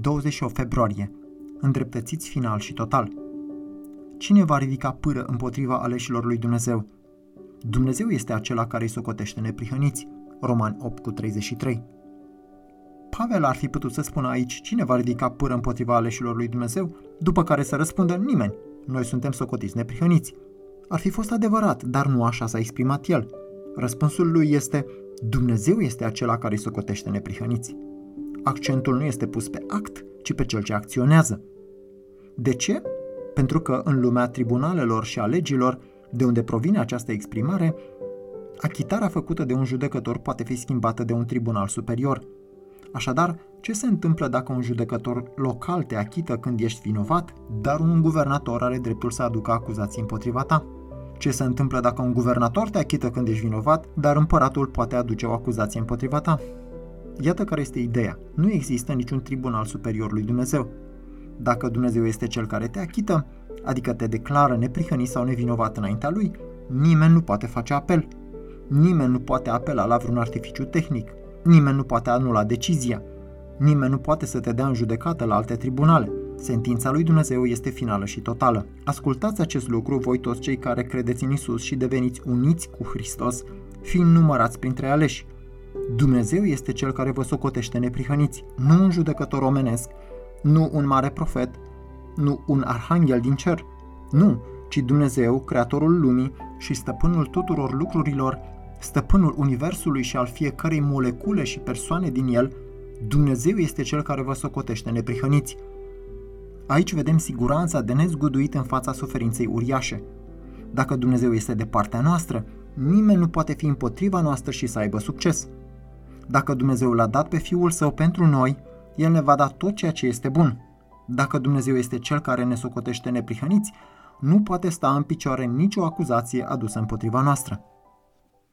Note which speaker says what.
Speaker 1: 28 februarie. Îndreptățiți final și total. Cine va ridica pâră împotriva aleșilor lui Dumnezeu? Dumnezeu este acela care îi socotește neprihăniți. Roman 8 cu 33. Pavel ar fi putut să spună aici cine va ridica pâră împotriva aleșilor lui Dumnezeu, după care să răspundă nimeni. Noi suntem socotiți neprihăniți. Ar fi fost adevărat, dar nu așa s-a exprimat el. Răspunsul lui este Dumnezeu este acela care îi socotește neprihăniți. Accentul nu este pus pe act, ci pe cel ce acționează. De ce? Pentru că în lumea tribunalelor și a legilor, de unde provine această exprimare, achitarea făcută de un judecător poate fi schimbată de un tribunal superior. Așadar, ce se întâmplă dacă un judecător local te achită când ești vinovat, dar un guvernator are dreptul să aducă acuzații împotriva ta? Ce se întâmplă dacă un guvernator te achită când ești vinovat, dar împăratul poate aduce o acuzație împotriva ta? Iată care este ideea. Nu există niciun tribunal superior lui Dumnezeu. Dacă Dumnezeu este cel care te achită, adică te declară neprihănit sau nevinovat înaintea lui, nimeni nu poate face apel. Nimeni nu poate apela la vreun artificiu tehnic. Nimeni nu poate anula decizia. Nimeni nu poate să te dea în judecată la alte tribunale. Sentința lui Dumnezeu este finală și totală. Ascultați acest lucru voi toți cei care credeți în Isus și deveniți uniți cu Hristos, fiind numărați printre aleși. Dumnezeu este cel care vă socotește neprihăniți, nu un judecător omenesc, nu un mare profet, nu un arhanghel din cer, nu, ci Dumnezeu, creatorul lumii și stăpânul tuturor lucrurilor, stăpânul universului și al fiecărei molecule și persoane din el, Dumnezeu este cel care vă socotește neprihăniți. Aici vedem siguranța de nezguduit în fața suferinței uriașe. Dacă Dumnezeu este de partea noastră, nimeni nu poate fi împotriva noastră și să aibă succes. Dacă Dumnezeu l-a dat pe Fiul Său pentru noi, El ne va da tot ceea ce este bun. Dacă Dumnezeu este Cel care ne socotește neprihăniți, nu poate sta în picioare nicio acuzație adusă împotriva noastră.